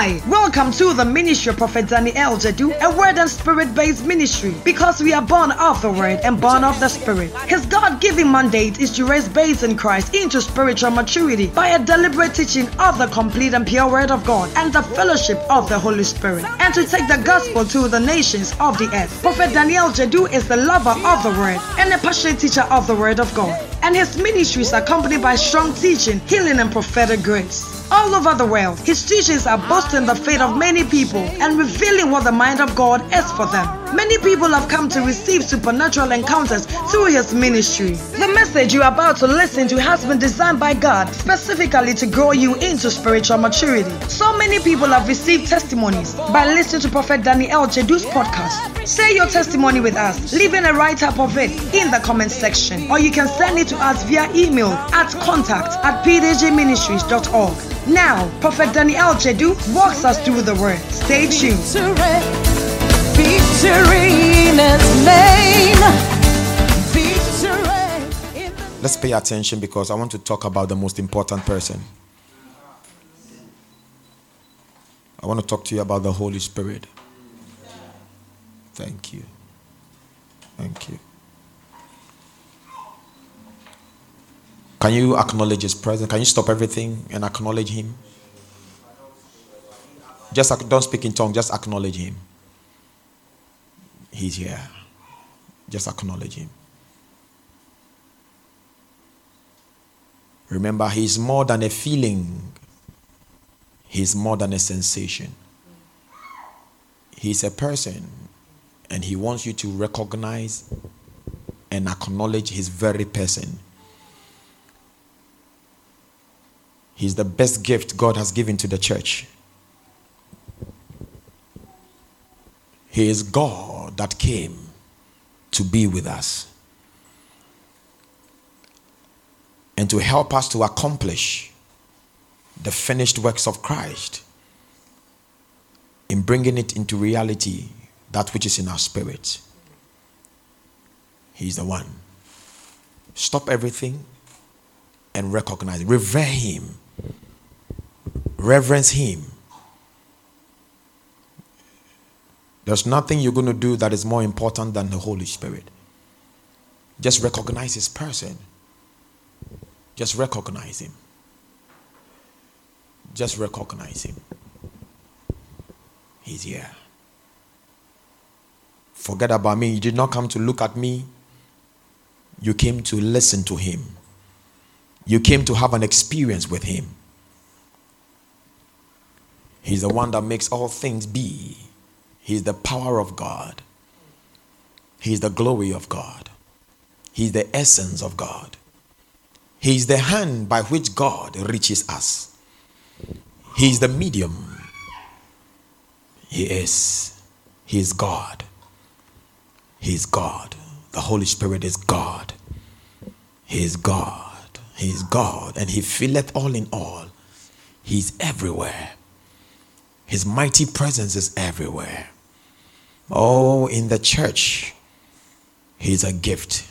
Hi, welcome to the ministry of Prophet Daniel Jadu, a word and spirit based ministry because we are born of the word and born of the spirit. His God given mandate is to raise babes in Christ into spiritual maturity by a deliberate teaching of the complete and pure word of God and the fellowship of the Holy Spirit, and to take the gospel to the nations of the earth. Prophet Daniel Jadu is the lover of the word and a passionate teacher of the word of God, and his ministry is accompanied by strong teaching, healing, and prophetic grace all over the world. His teachings are boosting the faith of many people and revealing what the mind of God is for them. Many people have come to receive supernatural encounters through his ministry. The message you are about to listen to has been designed by God specifically to grow you into spiritual maturity. So many people have received testimonies by listening to Prophet Daniel Jedu's podcast. Share your testimony with us, leaving a write up of it in the comment section, or you can send it to us via email at contact at pdgministries.org. Now, Prophet Daniel Jedu walks us through the word. Stay tuned. Let's pay attention because I want to talk about the most important person. I want to talk to you about the Holy Spirit. Thank you. Thank you. Can you acknowledge His presence? Can you stop everything and acknowledge Him? Just don't speak in tongues, just acknowledge Him. He's here. Just acknowledge Him. Remember, He's more than a feeling, He's more than a sensation. He's a person, and He wants you to recognize and acknowledge His very person. He's the best gift God has given to the church. He is God that came to be with us and to help us to accomplish the finished works of Christ in bringing it into reality, that which is in our spirit. He's the one. Stop everything and recognize, revere Him reverence Him. There's nothing you're going to do that is more important than the Holy Spirit. Just recognize His person. Just recognize Him. Just recognize Him. He's here. Forget about me. You did not come to look at me. You came to listen to Him. You came to have an experience with Him. He's the one that makes all things be. He's the power of God. He's the glory of God. He's the essence of God. He's the hand by which God reaches us. He's the medium. He is. He is God. He is God. The Holy Spirit is God. He is God. He is God. And He filleth all in all. He's everywhere. His mighty presence is everywhere. Oh, in the church, He's a gift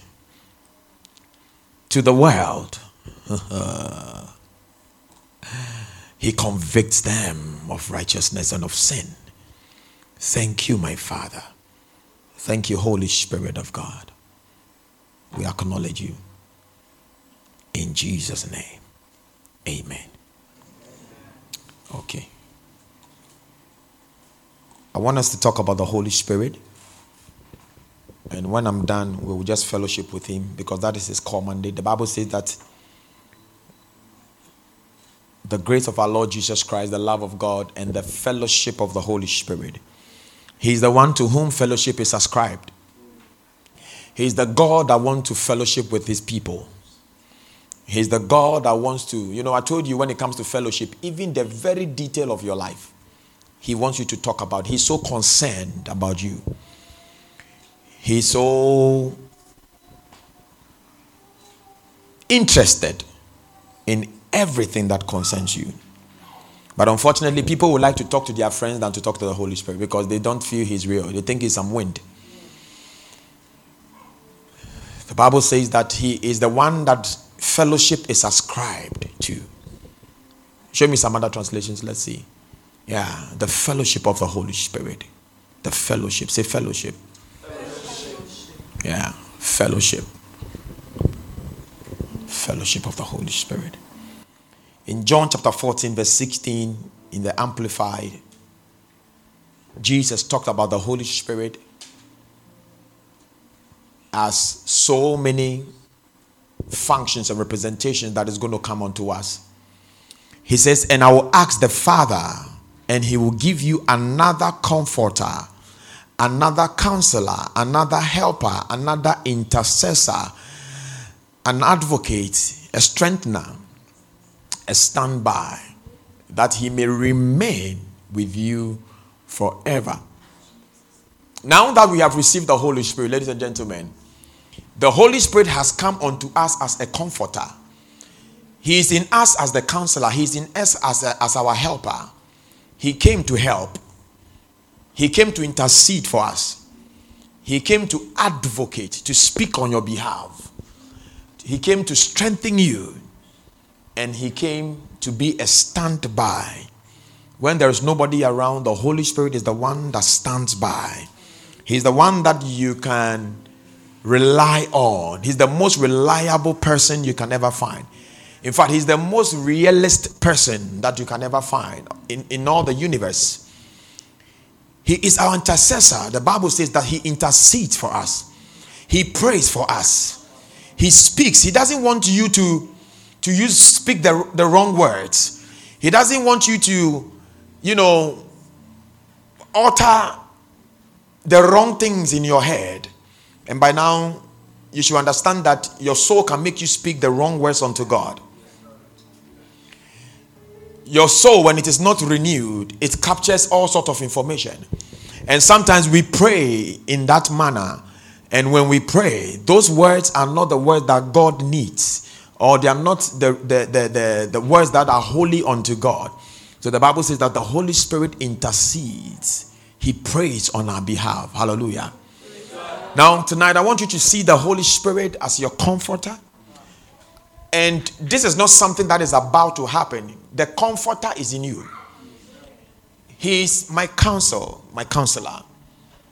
to the world. he convicts them of righteousness and of sin. Thank you, my Father. Thank you, Holy Spirit of God. We acknowledge you. In Jesus' name, amen. Okay. I want us to talk about the Holy Spirit. And when I'm done, we will just fellowship with Him because that is His core mandate. The Bible says that the grace of our Lord Jesus Christ, the love of God, and the fellowship of the Holy Spirit. He's the one to whom fellowship is ascribed. He's the God that wants to fellowship with His people. He's the God that wants to, you know, I told you when it comes to fellowship, even the very detail of your life he wants you to talk about. He's so concerned about you. He's so interested in everything that concerns you. But unfortunately, people would like to talk to their friends than to talk to the Holy Spirit because they don't feel He's real. They think He's some wind. The Bible says that He is the one that fellowship is ascribed to. Show me some other translations. Let's see. Yeah, the fellowship of the Holy Spirit. The fellowship. Say fellowship. fellowship. Yeah, fellowship. Fellowship of the Holy Spirit. In John chapter 14, verse 16, in the Amplified, Jesus talked about the Holy Spirit as so many functions and representations that is going to come unto us. He says, And I will ask the Father, and he will give you another comforter, another counselor, another helper, another intercessor, an advocate, a strengthener, a standby, that he may remain with you forever. Now that we have received the Holy Spirit, ladies and gentlemen, the Holy Spirit has come unto us as a comforter. He is in us as the counselor, He is in us as, a, as our helper. He came to help, He came to intercede for us, He came to advocate, to speak on your behalf. He came to strengthen you, and He came to be a standby. When there is nobody around, the Holy Spirit is the one that stands by. He's the one that you can rely on. He's the most reliable person you can ever find. In fact, he's the most realist person that you can ever find in, in all the universe. He is our intercessor. The Bible says that he intercedes for us, he prays for us, he speaks. He doesn't want you to, to use speak the, the wrong words. He doesn't want you to, you know, utter the wrong things in your head. And by now, you should understand that your soul can make you speak the wrong words unto God. Your soul, when it is not renewed, it captures all sort of information. And sometimes we pray in that manner. And when we pray, those words are not the words that God needs, or they are not the, the, the, the, the words that are holy unto God. So the Bible says that the Holy Spirit intercedes, He prays on our behalf. Hallelujah. Now, tonight, I want you to see the Holy Spirit as your comforter. And this is not something that is about to happen. The comforter is in you. He is my counsel, my counselor.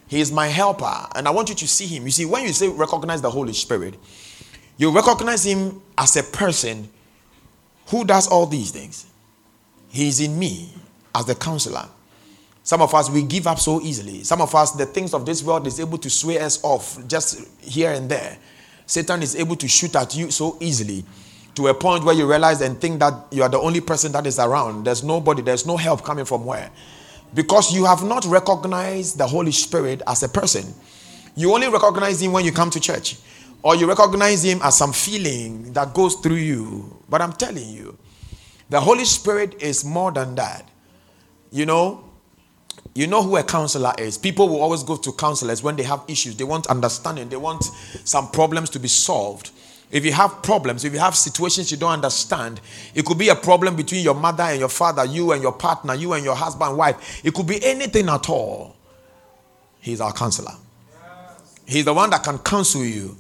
He is my helper. And I want you to see him. You see, when you say recognize the Holy Spirit, you recognize him as a person who does all these things. He is in me as the counselor. Some of us, we give up so easily. Some of us, the things of this world is able to sway us off just here and there. Satan is able to shoot at you so easily to a point where you realize and think that you are the only person that is around. There's nobody, there's no help coming from where. Because you have not recognized the Holy Spirit as a person. You only recognize him when you come to church, or you recognize him as some feeling that goes through you. But I'm telling you, the Holy Spirit is more than that. You know, you know who a counselor is. People will always go to counselors when they have issues. They want understanding, they want some problems to be solved. If you have problems, if you have situations you don't understand, it could be a problem between your mother and your father, you and your partner, you and your husband, wife. It could be anything at all. He's our counselor. He's the one that can counsel you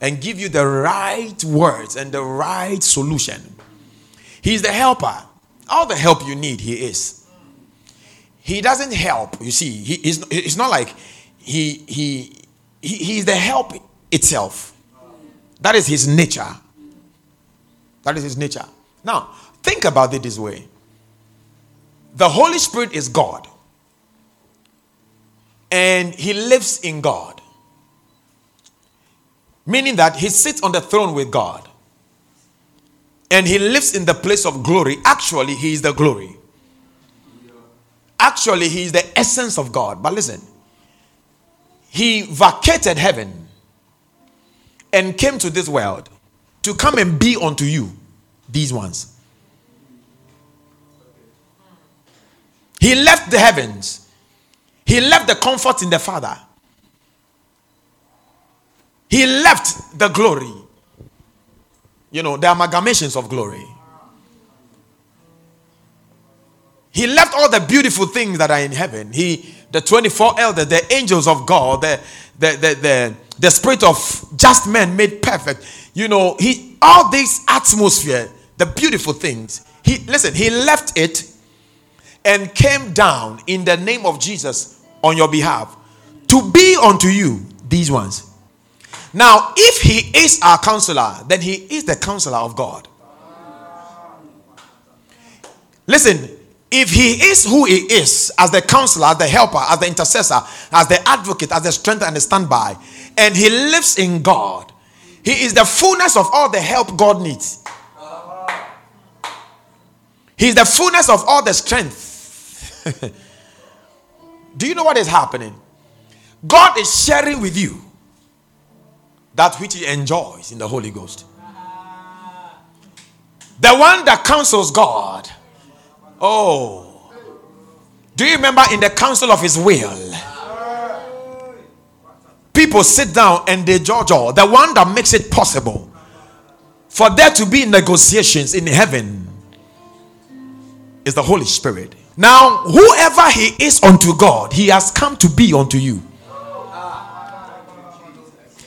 and give you the right words and the right solution. He's the helper. All the help you need, He is he doesn't help. You see, he, he's, it's not like he, he, he, he's the help itself. That is his nature. That is his nature. Now, think about it this way the Holy Spirit is God, and he lives in God, meaning that he sits on the throne with God and he lives in the place of glory. Actually, he is the glory. Actually, he is the essence of God. But listen, he vacated heaven and came to this world to come and be unto you these ones. He left the heavens, he left the comfort in the Father, he left the glory. You know, the amalgamations of glory. He left all the beautiful things that are in heaven. He, the 24 elders, the angels of God, the, the, the, the, the spirit of just men made perfect. You know, he all this atmosphere, the beautiful things. He listen, he left it and came down in the name of Jesus on your behalf to be unto you these ones. Now, if he is our counselor, then he is the counselor of God. Listen, if he is who he is as the counselor, as the helper, as the intercessor, as the advocate, as the strength and the standby, and he lives in God, he is the fullness of all the help God needs. He's the fullness of all the strength. Do you know what is happening? God is sharing with you that which he enjoys in the Holy Ghost. The one that counsels God. Oh. Do you remember in the council of his will? People sit down and they judge all. The one that makes it possible for there to be negotiations in heaven is the Holy Spirit. Now, whoever he is unto God, he has come to be unto you.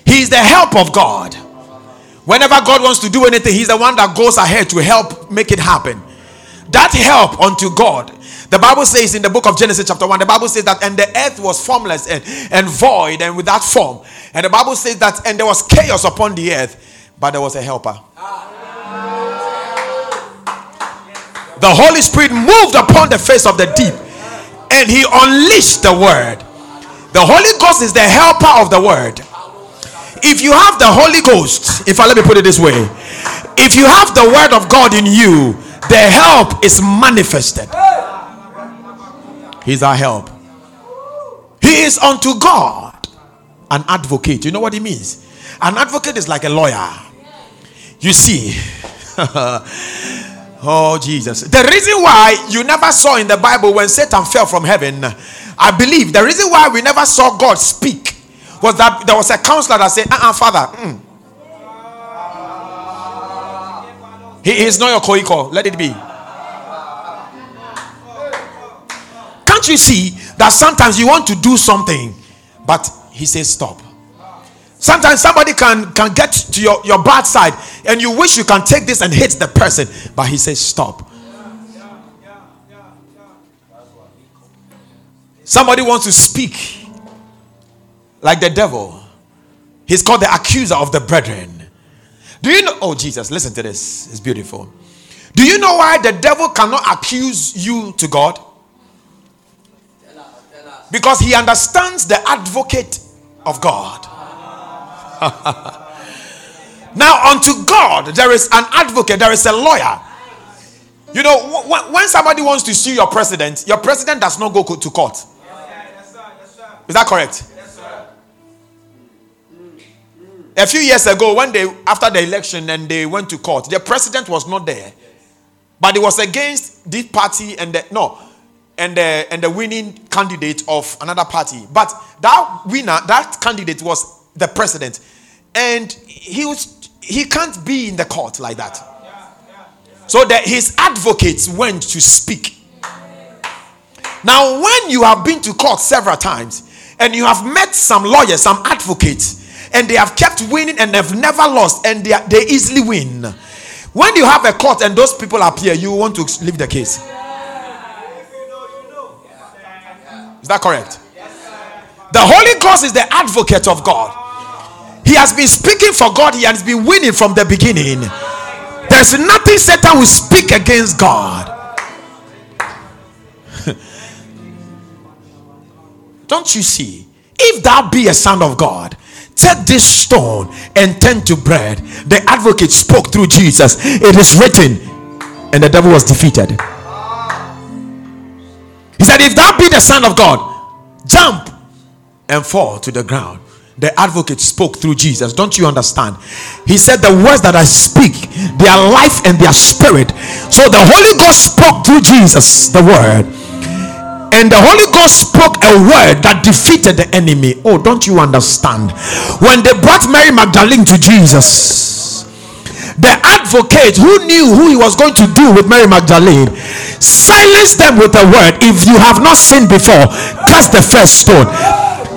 He is the help of God. Whenever God wants to do anything, He's the one that goes ahead to help make it happen. That help unto God. The Bible says in the book of Genesis, chapter 1, the Bible says that, and the earth was formless and, and void and without form. And the Bible says that, and there was chaos upon the earth, but there was a helper. The Holy Spirit moved upon the face of the deep and He unleashed the word. The Holy Ghost is the helper of the word if you have the Holy Ghost, if I let me put it this way, if you have the word of God in you, the help is manifested. He's our help. He is unto God an advocate. You know what he means? An advocate is like a lawyer. You see. oh, Jesus. The reason why you never saw in the Bible when Satan fell from heaven, I believe the reason why we never saw God speak was that there was a counselor that said, uh-uh, father, mm. He is not your koiko. Let it be. Can't you see that sometimes you want to do something, but he says stop. Sometimes somebody can, can get to your, your bad side and you wish you can take this and hit the person, but he says stop. Somebody wants to speak like the devil. He's called the accuser of the brethren. Do you know? Oh, Jesus, listen to this. It's beautiful. Do you know why the devil cannot accuse you to God? Because he understands the advocate of God. now, unto God, there is an advocate, there is a lawyer. You know, when somebody wants to sue your president, your president does not go to court. Is that correct? A few years ago, when they after the election and they went to court, the president was not there, but it was against this party and the no, and the and the winning candidate of another party. But that winner, that candidate was the president, and he was he can't be in the court like that. So that his advocates went to speak. Now, when you have been to court several times and you have met some lawyers, some advocates and they have kept winning and they've never lost and they, they easily win. When you have a court and those people appear, you want to leave the case. Is that correct? The Holy Ghost is the advocate of God. He has been speaking for God, he has been winning from the beginning. There's nothing Satan will speak against God. Don't you see? If that be a son of God, Take this stone and turn to bread. The advocate spoke through Jesus. It is written, and the devil was defeated. He said, If thou be the Son of God, jump and fall to the ground. The advocate spoke through Jesus. Don't you understand? He said, The words that I speak, they are life and their spirit. So the Holy Ghost spoke through Jesus, the word and the Holy Ghost spoke a word that defeated the enemy. Oh, don't you understand? When they brought Mary Magdalene to Jesus, the advocate who knew who he was going to do with Mary Magdalene silenced them with a word. If you have not seen before, cast the first stone.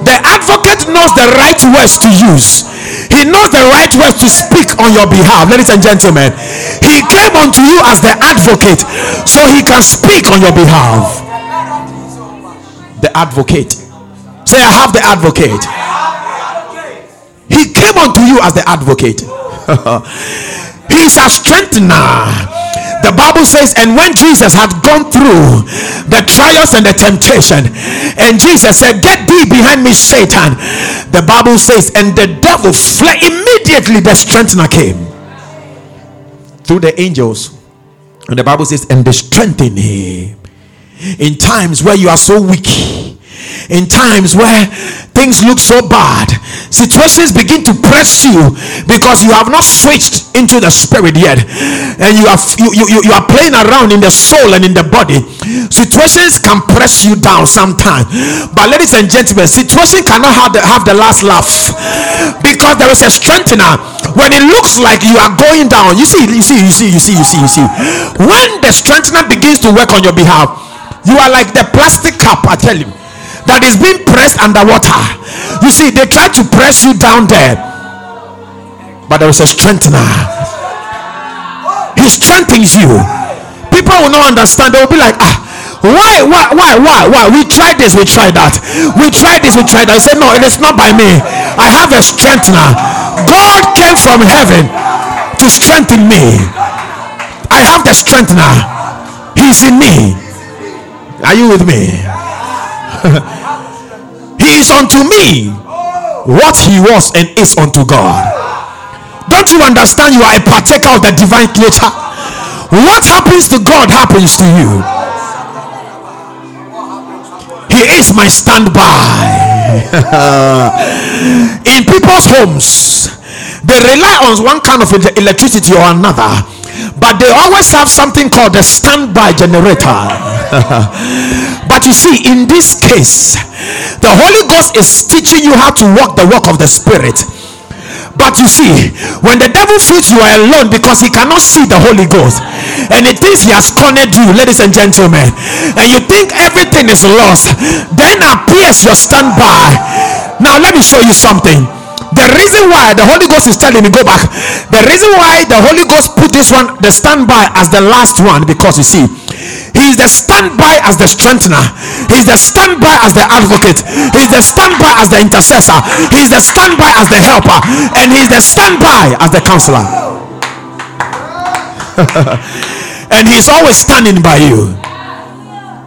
The advocate knows the right words to use. He knows the right words to speak on your behalf, ladies and gentlemen. He came unto you as the advocate so he can speak on your behalf. The advocate. Say, I have the advocate. He came unto you as the advocate. He's a strengthener. The Bible says, and when Jesus had gone through the trials and the temptation, and Jesus said, Get thee behind me, Satan. The Bible says, and the devil fled immediately, the strengthener came through the angels. And the Bible says, and they strengthened him in times where you are so weak in times where things look so bad situations begin to press you because you have not switched into the spirit yet. And you are you, you, you are playing around in the soul and in the body. Situations can press you down sometimes. But ladies and gentlemen situation cannot have the, have the last laugh because there is a strengthener. When it looks like you are going down you see you see you see you see you see you see. When the strengthener begins to work on your behalf you are like the plastic cup i tell you that is being pressed underwater. You see, they try to press you down there, but there is a strengthener. He strengthens you. People will not understand. They will be like, ah, why, why, why, why, why? We tried this, we tried that. We tried this, we tried that. I said, no, it is not by me. I have a strengthener. God came from heaven to strengthen me. I have the strengthener. He's in me. Are you with me? he is unto me what he was and is unto God. Don't you understand? You are a partaker of the divine nature. What happens to God happens to you. He is my standby. In people's homes, they rely on one kind of electricity or another but they always have something called a standby generator. but you see, in this case, the Holy Ghost is teaching you how to walk the walk of the Spirit. But you see, when the devil feels you are alone because he cannot see the Holy Ghost and he thinks he has cornered you, ladies and gentlemen, and you think everything is lost, then appears your standby. Now, let me show you something the reason why the Holy Ghost is telling me go back, the reason why the Holy Ghost put this one, the standby, as the last one, because you see, He is the standby as the strengthener, He's the standby as the advocate, He's the standby as the intercessor, He's the standby as the helper, and He's the standby as the counselor. and He's always standing by you.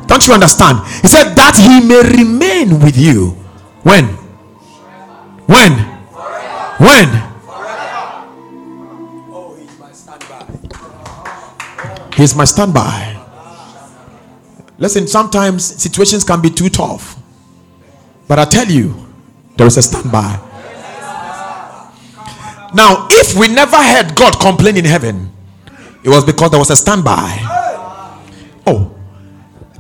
Don't you understand? He said that He may remain with you. When? When? When? Oh, he's my standby. he's my standby. Listen, sometimes situations can be too tough. But I tell you, there is a standby. Now, if we never heard God complain in heaven, it was because there was a standby. Oh,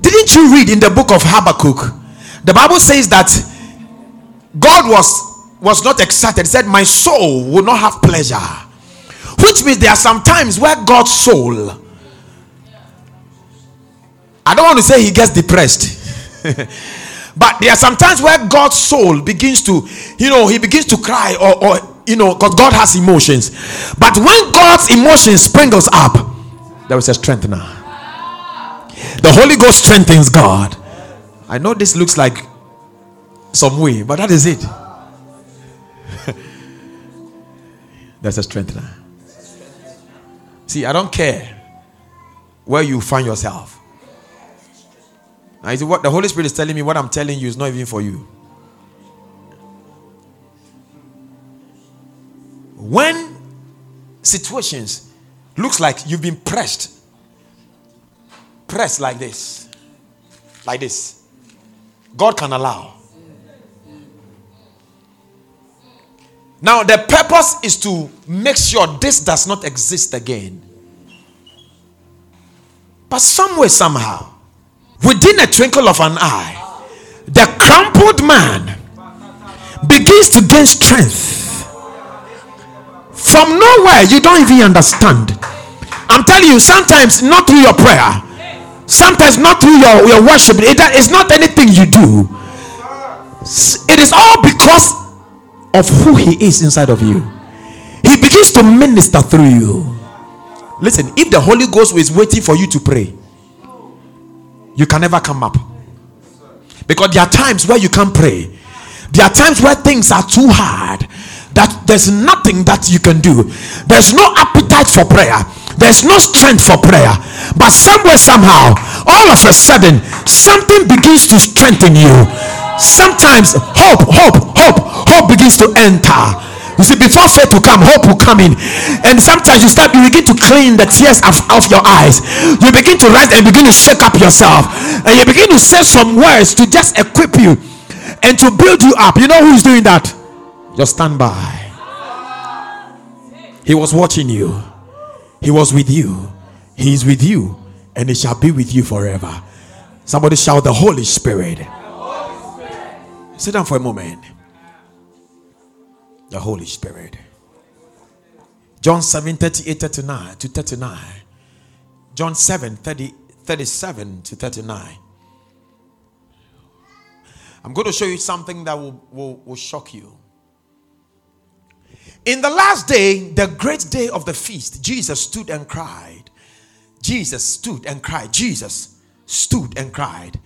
didn't you read in the book of Habakkuk? The Bible says that God was was not excited. He said, My soul will not have pleasure. Which means there are some times where God's soul, I don't want to say he gets depressed. but there are some times where God's soul begins to, you know, he begins to cry or, or you know, because God has emotions. But when God's emotions sprinkles up, there is a strengthener. The Holy Ghost strengthens God. I know this looks like some way, but that is it. There's a strengthener. See, I don't care where you find yourself. Now, is what the Holy Spirit is telling me, what I'm telling you is not even for you. When situations looks like you've been pressed, pressed like this, like this, God can allow. Now, the purpose is to make sure this does not exist again. But somewhere, somehow, within a twinkle of an eye, the crumpled man begins to gain strength. From nowhere, you don't even understand. I'm telling you, sometimes not through your prayer, sometimes not through your, your worship, it is not anything you do. It is all because of who he is inside of you he begins to minister through you listen if the holy ghost is waiting for you to pray you can never come up Because there are times where you can't pray. There are times where things are too hard that there's nothing that you can do. There's no appetite for prayer. There's no strength for prayer. But somewhere, somehow, all of a sudden, something begins to strengthen you. Sometimes hope, hope, hope, hope begins to enter. You see, before faith to come, hope will come in. And sometimes you start, you begin to clean the tears of, of your eyes. You begin to rise and begin to shake up yourself. And you begin to say some words to just equip you and to build you up. You know who is doing that? Just stand by. He was watching you. He was with you. He is with you. And he shall be with you forever. Somebody shout the Holy Spirit. Sit down for a moment. The Holy Spirit. John 7 38 39 to 39. John 7 30, 37 to 39. I'm going to show you something that will, will, will shock you. In the last day, the great day of the feast, Jesus stood and cried. Jesus stood and cried. Jesus stood and cried.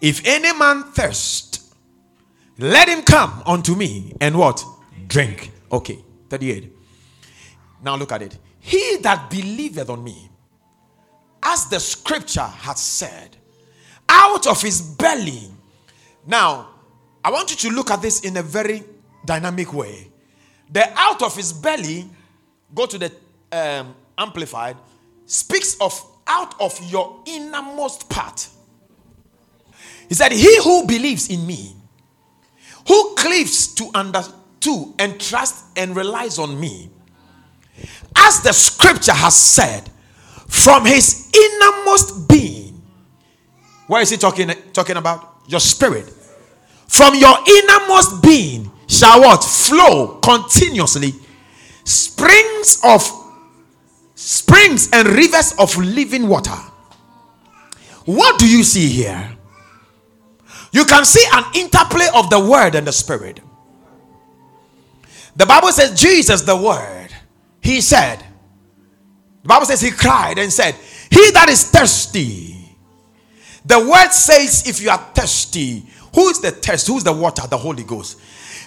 If any man thirst, let him come unto me and what? Drink. Okay, 38. Now look at it. He that believeth on me, as the scripture has said, out of his belly. Now, I want you to look at this in a very dynamic way. The out of his belly, go to the um, amplified, speaks of out of your innermost part. He said, He who believes in me, who cleaves to under and trusts and relies on me, as the scripture has said, from his innermost being. Where is he talking, talking about? Your spirit. From your innermost being shall what? Flow continuously springs of springs and rivers of living water. What do you see here? You can see an interplay of the word and the spirit. The Bible says, Jesus, the word, he said, the Bible says he cried and said, He that is thirsty. The word says, if you are thirsty, who is the thirst? Who is the water? The Holy Ghost.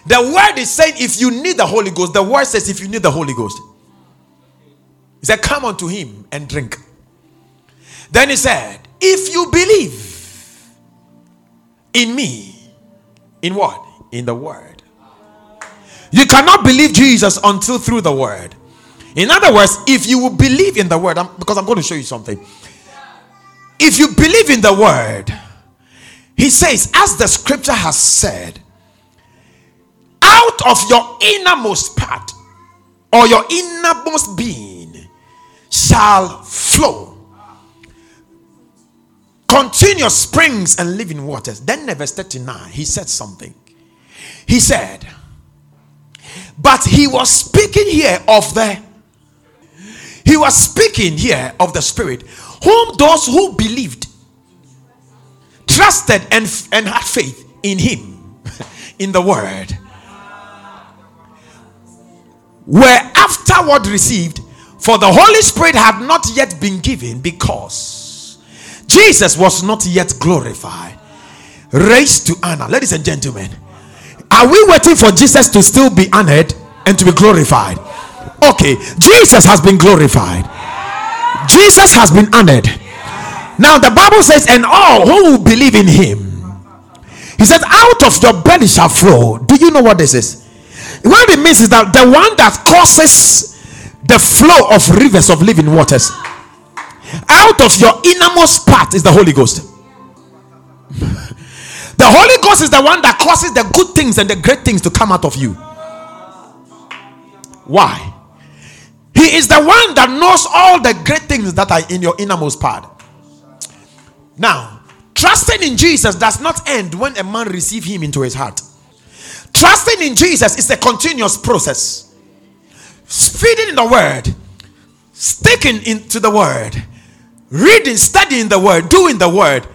The word is saying if you need the Holy Ghost, the word says if you need the Holy Ghost. He said, Come unto him and drink. Then he said, If you believe in me, in what? In the word. You cannot believe Jesus until through the word. In other words, if you will believe in the word, I'm, because I'm going to show you something. If you believe in the word, he says, as the scripture has said, out of your innermost part or your innermost being shall flow continuous springs and living waters. Then, verse 39, he said something. He said, But he was speaking here of the he was speaking here of the spirit whom those who believed trusted and, and had faith in him in the word were afterward received, for the Holy Spirit had not yet been given because Jesus was not yet glorified, raised to honor. Ladies and gentlemen, are we waiting for Jesus to still be honored and to be glorified? Okay, Jesus has been glorified, Jesus has been honored. Now, the Bible says, and all who believe in him, he said, out of your belly shall flow. Do you know what this is? What it means is that the one that causes the flow of rivers of living waters out of your innermost part is the Holy Ghost. The Holy Ghost is the one that causes the good things and the great things to come out of you. Why? He is the one that knows all the great things that are in your innermost part. Now, trusting in Jesus does not end when a man receives him into his heart. Trusting in Jesus is a continuous process. Feeding in the word, sticking into the word, reading, studying the word, doing the word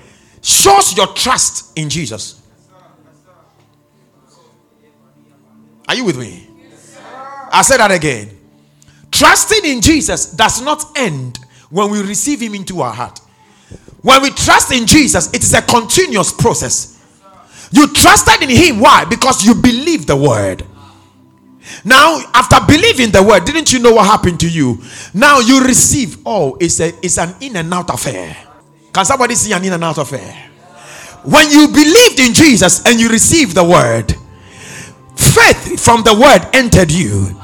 shows your trust in Jesus. Are you with me? I said that again. Trusting in Jesus does not end when we receive Him into our heart. When we trust in Jesus, it is a continuous process. You trusted in him. Why? Because you believe the word. Now, after believing the word, didn't you know what happened to you? Now you receive. Oh, it's a it's an in and out affair. Can somebody see an in and out affair? When you believed in Jesus and you received the word, faith from the word entered you.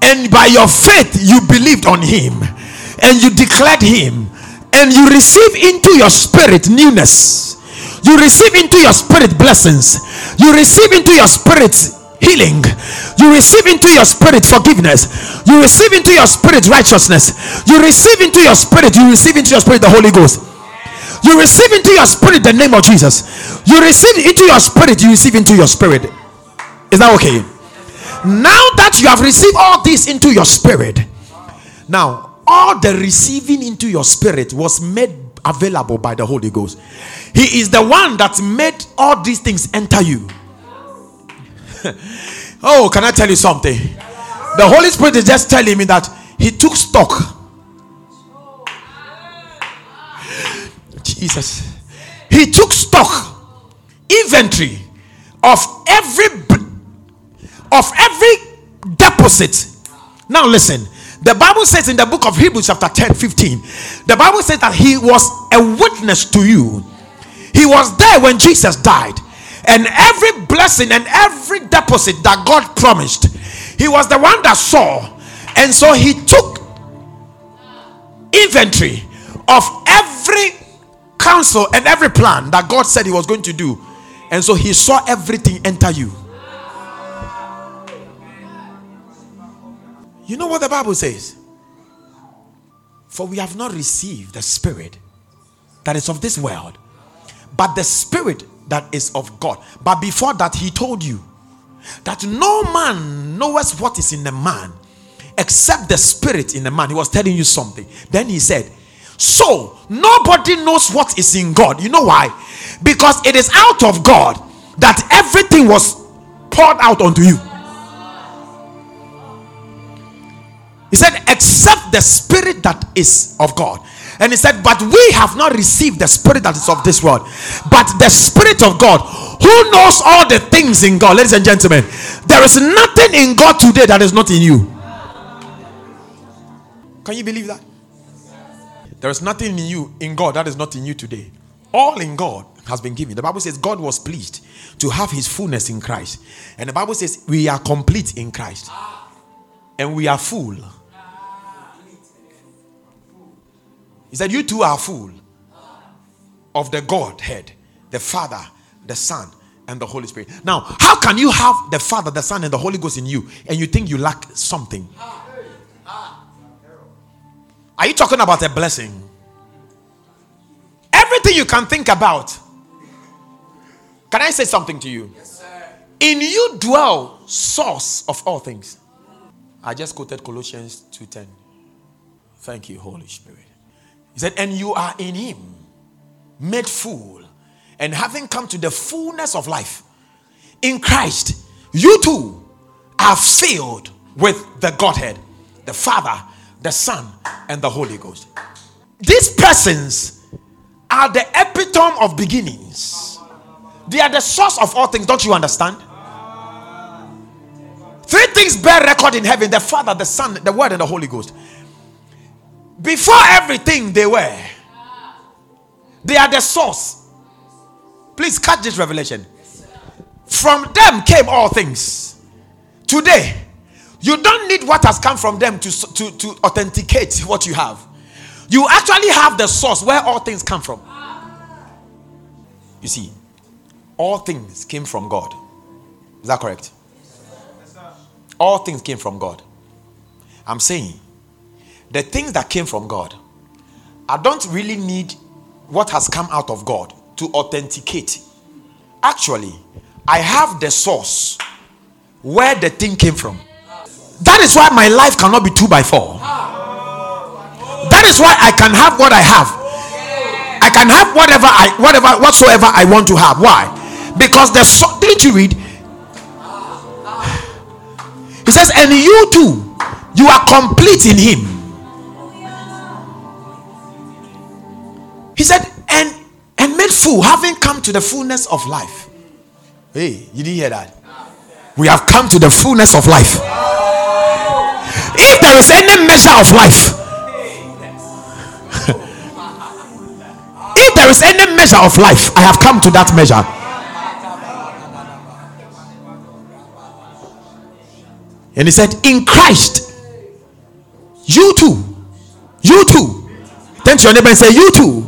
And by your faith, you believed on him and you declared him and you receive into your spirit newness. You receive into your spirit blessings. You receive into your spirit healing. You receive into your spirit forgiveness. You receive into your spirit righteousness. You receive into your spirit, you receive into your spirit the Holy Ghost. You receive into your spirit the name of Jesus. You receive into your spirit, you receive into your spirit. Is that okay? Now that you have received all this into your spirit, now all the receiving into your spirit was made available by the Holy Ghost. He is the one that made all these things enter you. oh, can I tell you something? The Holy Spirit is just telling me that He took stock. Jesus. He took stock, inventory of every of every deposit. Now listen. The Bible says in the book of Hebrews, chapter 10 15, the Bible says that he was a witness to you. He was there when Jesus died. And every blessing and every deposit that God promised, he was the one that saw. And so he took inventory of every counsel and every plan that God said he was going to do. And so he saw everything enter you. You know what the Bible says? For we have not received the spirit that is of this world, but the spirit that is of God. But before that, he told you that no man knows what is in the man except the spirit in the man. He was telling you something. Then he said, So nobody knows what is in God. You know why? Because it is out of God that everything was poured out onto you. He said, except the spirit that is of God. And he said, But we have not received the spirit that is of this world, but the spirit of God who knows all the things in God. Ladies and gentlemen, there is nothing in God today that is not in you. Can you believe that? There is nothing in you, in God, that is not in you today. All in God has been given. The Bible says God was pleased to have his fullness in Christ. And the Bible says we are complete in Christ. And we are full He said, You two are full of the Godhead, the Father, the Son, and the Holy Spirit. Now, how can you have the Father, the Son, and the Holy Ghost in you and you think you lack something? Are you talking about a blessing? Everything you can think about. Can I say something to you? Yes, in you dwell source of all things. I just quoted Colossians 2:10. Thank you, Holy Spirit. He said, And you are in him, made full, and having come to the fullness of life in Christ, you too are filled with the Godhead, the Father, the Son, and the Holy Ghost. These persons are the epitome of beginnings. They are the source of all things. Don't you understand? Three things bear record in heaven the Father, the Son, the Word, and the Holy Ghost. Before everything they were, they are the source. Please catch this revelation. From them came all things. Today, you don't need what has come from them to, to, to authenticate what you have. You actually have the source where all things come from. You see, all things came from God. Is that correct? All things came from God. I'm saying the things that came from God, I don't really need what has come out of God to authenticate. Actually, I have the source where the thing came from. That is why my life cannot be two by four. That is why I can have what I have. I can have whatever I whatever whatsoever I want to have. Why? Because the so- didn't you read? He says, and you too, you are complete in him. He said, and and made full, having come to the fullness of life. Hey, you didn't hear that? We have come to the fullness of life. If there is any measure of life, if there is any measure of life, I have come to that measure. And he said, In Christ, you too, you too. Turn to your neighbor and say, You too,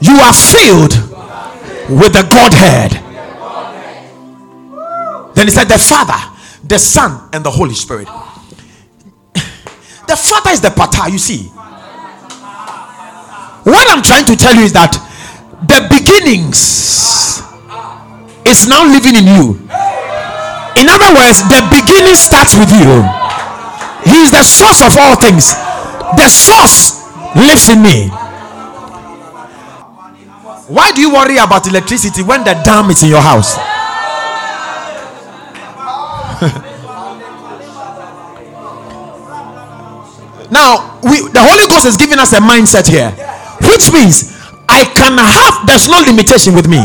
you are filled with the Godhead. Then he said, The Father, the Son, and the Holy Spirit. The Father is the pata, you see. What I'm trying to tell you is that the beginnings is now living in you. In other words, the beginning starts with you. He is the source of all things. The source lives in me. Why do you worry about electricity when the dam is in your house? now, we, the Holy Ghost is giving us a mindset here, which means I can have, there's no limitation with me.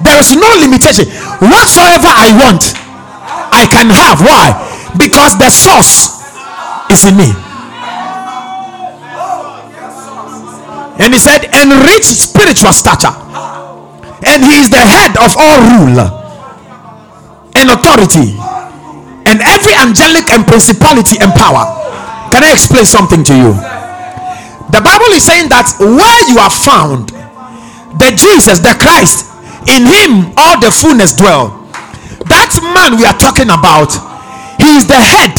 There is no limitation. Whatsoever I want, I can have. Why? Because the source is in me. And he said, enrich spiritual stature. And he is the head of all rule and authority and every angelic and principality and power. Can I explain something to you? The Bible is saying that where you are found, the Jesus, the Christ, in him all the fullness dwell. That man we are talking about, he is the head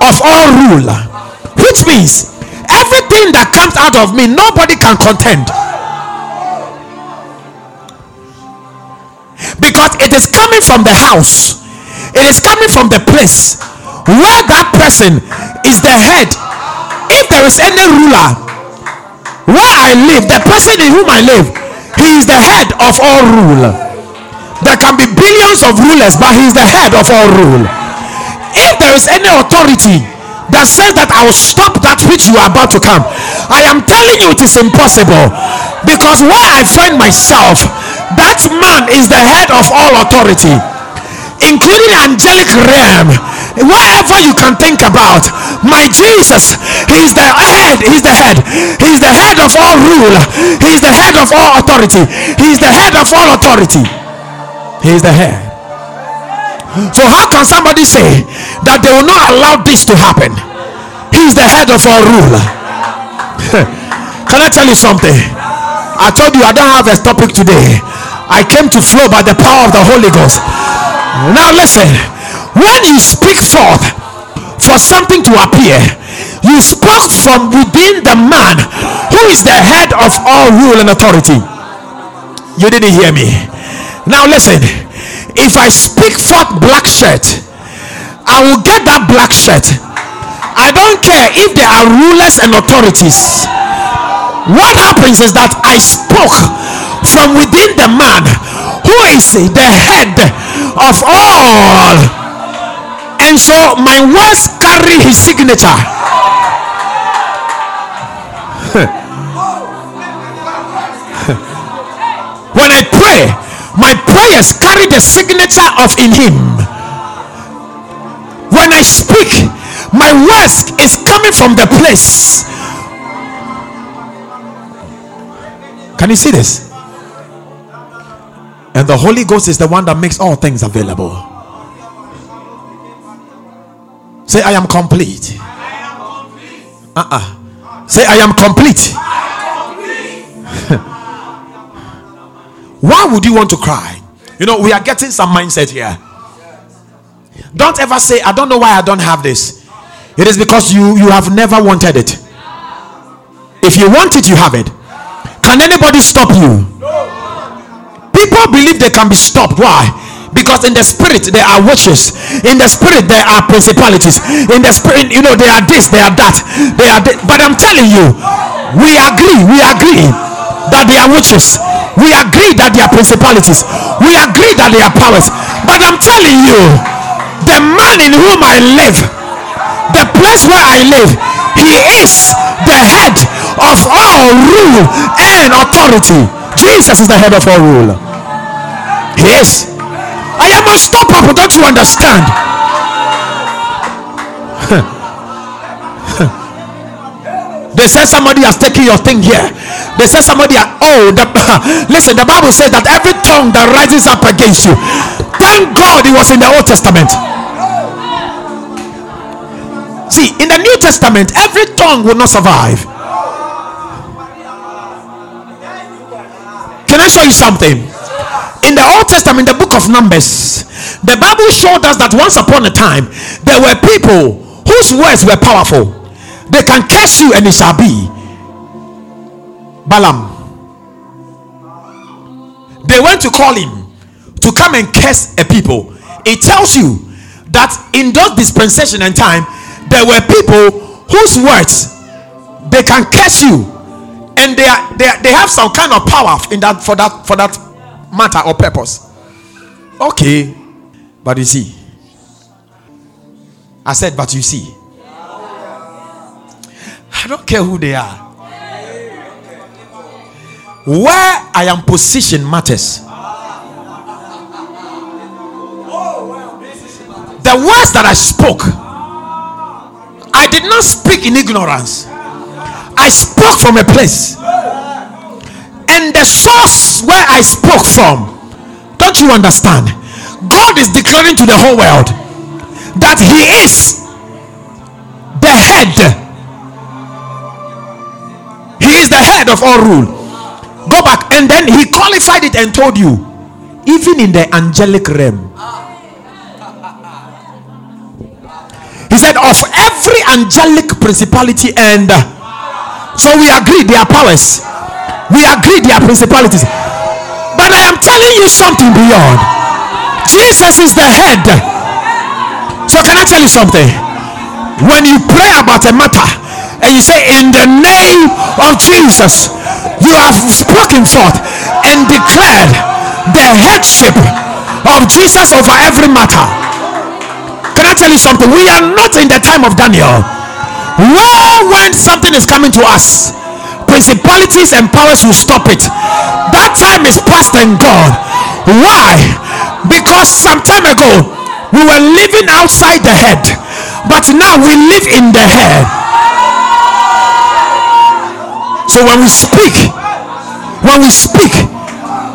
of all rule, which means everything that comes out of me, nobody can contend. because it is coming from the house it is coming from the place where that person is the head. If there is any ruler where i live the person in whom i live he is the head of all rule. There can be billions of rulers but he is the head of all rule. If there is any authority that says that I will stop that which you are about to come. I am telling you it is impossible. Because where I find myself, that man is the head of all authority, including angelic realm. Wherever you can think about, my Jesus, He's the head, He's the head, He's the head of all rule, He's the head of all authority, He's the head of all authority, He's the head. So, how can somebody say that they will not allow this to happen? He's the head of all rule. can I tell you something? I told you I don't have a topic today. I came to flow by the power of the Holy Ghost. Now, listen when you speak forth for something to appear, you spoke from within the man who is the head of all rule and authority. You didn't hear me. Now, listen if I speak forth black shirt, I will get that black shirt. I don't care if there are rulers and authorities. What happens is that I spoke from within the man who is the head of all. And so my words carry his signature. when I pray, my prayers carry the signature of in him when i speak my words is coming from the place can you see this and the holy ghost is the one that makes all things available say i am complete uh-uh say i am complete Why would you want to cry? You know, we are getting some mindset here. Don't ever say, I don't know why I don't have this. It is because you you have never wanted it. If you want it, you have it. Can anybody stop you? People believe they can be stopped. Why? Because in the spirit there are witches. In the spirit there are principalities. In the spirit, you know, they are this, they are that. They are. This. But I'm telling you, we agree. We agree that they are witches we agree that they are principalities. We agree that they are powers. But I'm telling you, the man in whom I live, the place where I live, he is the head of all rule and authority. Jesus is the head of all rule. He is. I am unstoppable. Don't you understand? they say somebody has taken your thing here. They say somebody, oh, the, listen, the Bible says that every tongue that rises up against you, thank God it was in the Old Testament. See, in the New Testament, every tongue will not survive. Can I show you something? In the Old Testament, the book of Numbers, the Bible showed us that once upon a time there were people whose words were powerful. They can curse you and it shall be. Balaam. They went to call him to come and curse a people. It tells you that in those dispensation and time, there were people whose words they can curse you and they are they, are, they have some kind of power in that for that for that matter or purpose. Okay but you see i said but you see i don't care who they are. Where i am positioned matters. The words that i spoke i did not speak in ignorance. I spoke from a place, and the source where I spoke from, don't you understand? God is declaring to the whole world that He is the head. He is the head of all rule. Go back, and then He qualified it and told you, even in the angelic realm. He said, Of every angelic principality and so we agree they are powers. We agree they are principalities. But I am telling you something beyond. Jesus is the head. So can I tell you something? When you pray about a matter and you say, In the name of Jesus, you have spoken forth and declared the headship of Jesus over every matter. Can I tell you something? We are not in the time of Daniel War when something is coming to us, principalities and powers will stop it. That time is past and gone. Why? Because some time ago we were living outside the head, but now we live in the head. So when we speak, when we speak,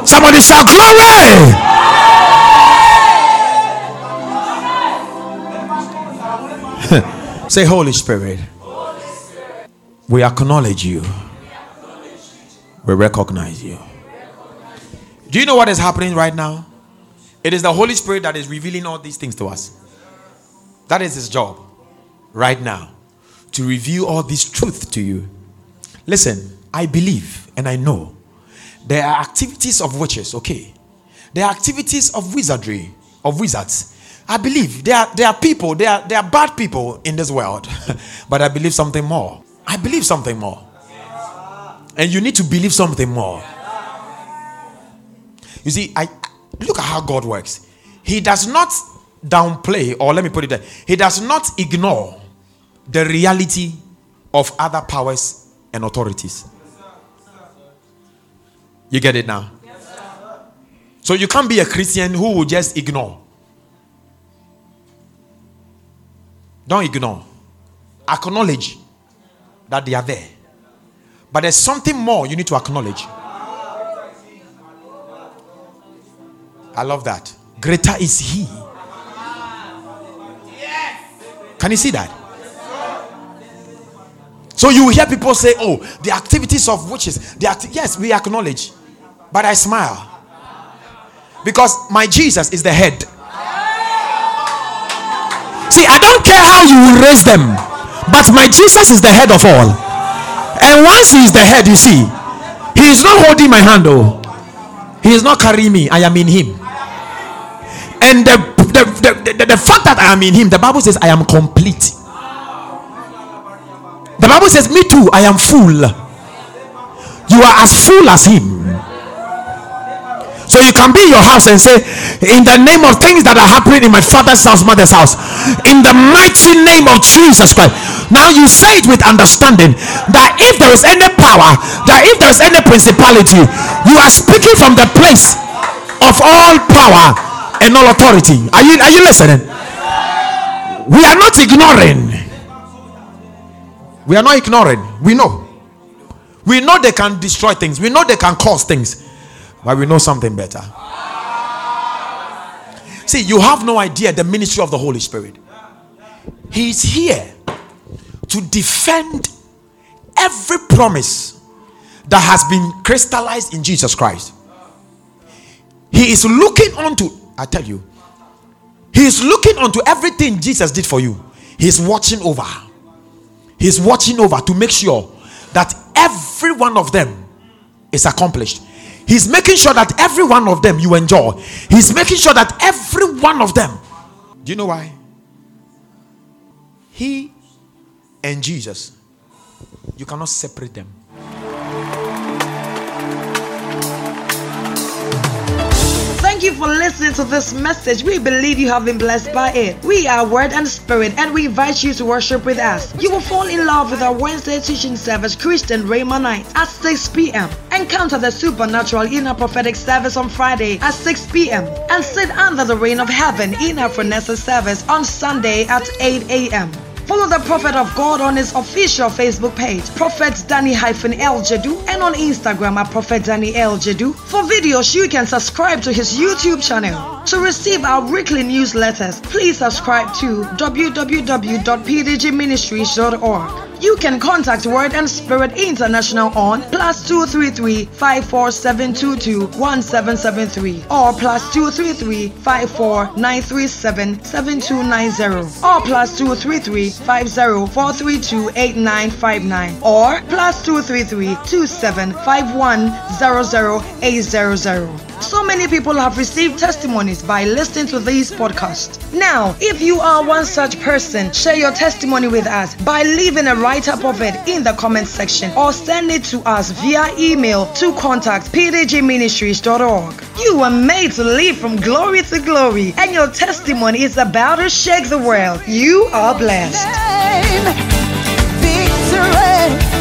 somebody shout glory. Say, Holy Spirit. We acknowledge you. We recognize you. Do you know what is happening right now? It is the Holy Spirit that is revealing all these things to us. That is his job right now to reveal all this truth to you. Listen, I believe and I know there are activities of witches, okay? There are activities of wizardry, of wizards. I believe there are, there are people, there are, there are bad people in this world, but I believe something more. I believe something more. And you need to believe something more. You see, I look at how God works. He does not downplay, or let me put it there, he does not ignore the reality of other powers and authorities. You get it now? So you can't be a Christian who will just ignore. Don't ignore. Acknowledge that they are there. But there's something more you need to acknowledge. I love that. Greater is He. Can you see that? So you hear people say, "Oh, the activities of witches." The acti- yes, we acknowledge, but I smile because my Jesus is the head. See, I don't care how you raise them. But my Jesus is the head of all. And once he is the head, you see, he is not holding my hand, oh. He is not carrying me. I am in him. And the, the, the, the, the fact that I am in him, the Bible says I am complete. The Bible says, Me too, I am full. You are as full as him. So you can be in your house and say, In the name of things that are happening in my father's house, mother's house, in the mighty name of Jesus Christ. Now you say it with understanding that if there is any power, that if there is any principality, you are speaking from the place of all power and all authority. Are you are you listening? We are not ignoring. We are not ignoring. We know. We know they can destroy things. We know they can cause things. But we know something better. See, you have no idea the ministry of the Holy Spirit. He's here to defend every promise that has been crystallized in Jesus Christ. He is looking onto, I tell you, he is looking onto everything Jesus did for you. He's watching over. He's watching over to make sure that every one of them is accomplished. He's making sure that every one of them you enjoy. He's making sure that every one of them. Do you know why? He and Jesus, you cannot separate them. Thank you for listening to this message. We believe you have been blessed by it. We are Word and Spirit, and we invite you to worship with us. You will fall in love with our Wednesday teaching service, Christian Rhema Night, at 6 p.m. Encounter the supernatural inner prophetic service on Friday at 6 p.m. and sit under the rain of heaven in our Phronesis service on Sunday at 8 a.m. Follow the Prophet of God on his official Facebook page, Prophet Danny El Jadu, and on Instagram at Prophet Danny El Jadu. For videos, you can subscribe to his YouTube channel. To receive our weekly newsletters, please subscribe to www.pdgministries.org. You can contact Word and Spirit International on plus 233 54722 1773 or plus 233 54937 7290 or plus 233 50 8959 or plus 233 2751 00800. So many people have received testimonies by listening to these podcasts. Now, if you are one such person, share your testimony with us by leaving a write up of it in the comment section or send it to us via email to contact pdgministries.org. You were made to live from glory to glory, and your testimony is about to shake the world. You are blessed. Victory.